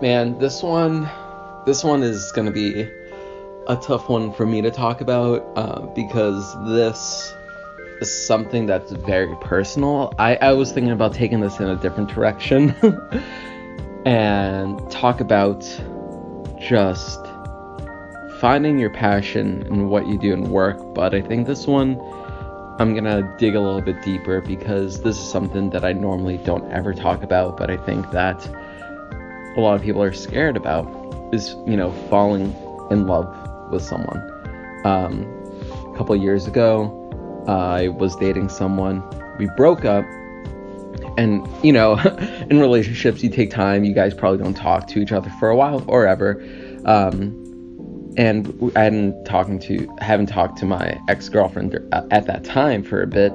Man, this one, this one is gonna be a tough one for me to talk about uh, because this is something that's very personal. I, I was thinking about taking this in a different direction and talk about just finding your passion and what you do in work. But I think this one, I'm gonna dig a little bit deeper because this is something that I normally don't ever talk about, but I think that a lot of people are scared about is, you know, falling in love with someone. Um, a couple years ago, I was dating someone. We broke up. And, you know, in relationships, you take time. You guys probably don't talk to each other for a while or ever. Um, and I hadn't talking to haven't talked to my ex girlfriend at that time for a bit.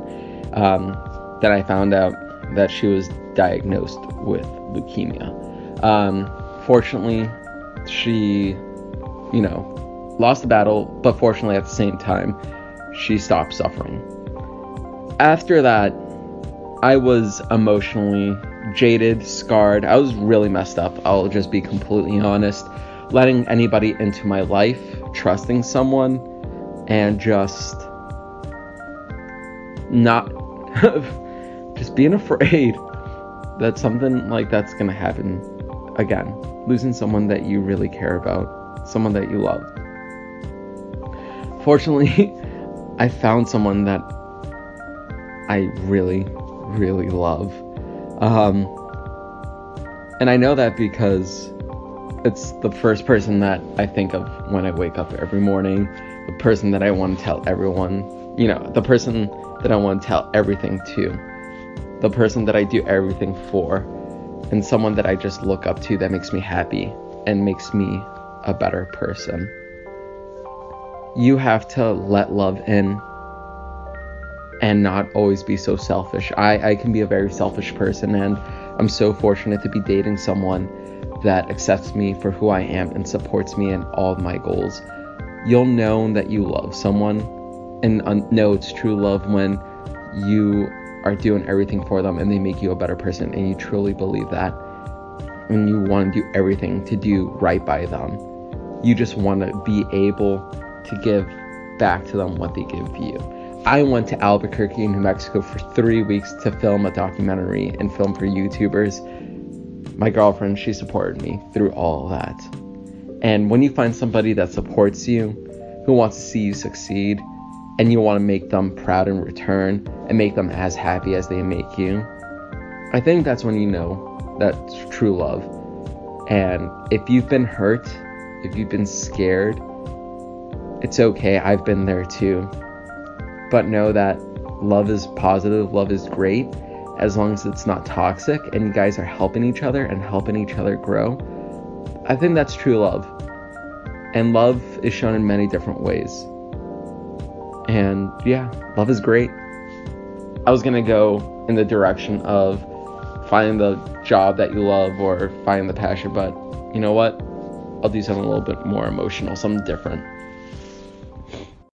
Um, then I found out that she was diagnosed with leukemia. Um, fortunately, she, you know, lost the battle, but fortunately at the same time, she stopped suffering. After that, I was emotionally jaded, scarred. I was really messed up. I'll just be completely honest. Letting anybody into my life, trusting someone, and just not just being afraid that something like that's gonna happen again, losing someone that you really care about, someone that you love. Fortunately, I found someone that I really, really love. Um, and I know that because it's the first person that I think of when I wake up every morning, the person that I want to tell everyone, you know, the person that I want to tell everything to, the person that I do everything for and someone that I just look up to that makes me happy and makes me a better person. You have to let love in and not always be so selfish. I, I can be a very selfish person, and I'm so fortunate to be dating someone that accepts me for who I am and supports me in all of my goals. You'll know that you love someone and know it's true love when you are doing everything for them and they make you a better person. And you truly believe that. And you want to do everything to do right by them. You just want to be able to give back to them what they give you. I went to albuquerque new mexico for three weeks to film a documentary and film for youtubers. My girlfriend she supported me through all that. And when you find somebody that supports you who wants to see you succeed and you want to make them proud in return and make them as happy as they make you, I think that's when you know that's true love. And if you've been hurt, if you've been scared, it's okay. I've been there too. But know that love is positive, love is great as long as it's not toxic and you guys are helping each other and helping each other grow. I think that's true love. And love is shown in many different ways. And yeah, love is great. I was gonna go in the direction of finding the job that you love or finding the passion, but you know what? I'll do something a little bit more emotional, something different.